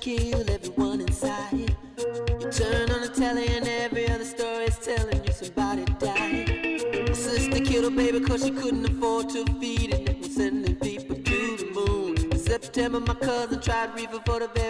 Killed everyone inside. You turn on the telly and every other story is telling you somebody died. My sister killed her baby cause she couldn't afford to feed it was sending people to the moon. In September my cousin tried reefer for the very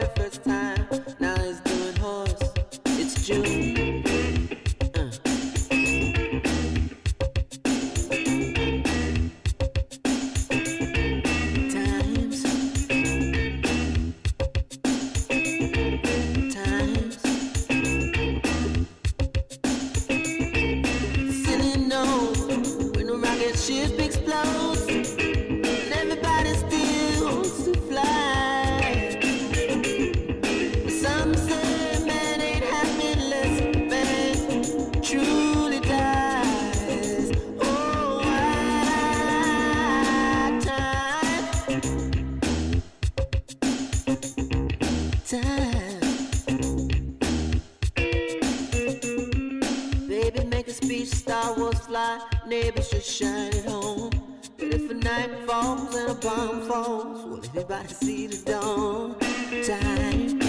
night falls and a bomb falls, will everybody see the dawn? Time.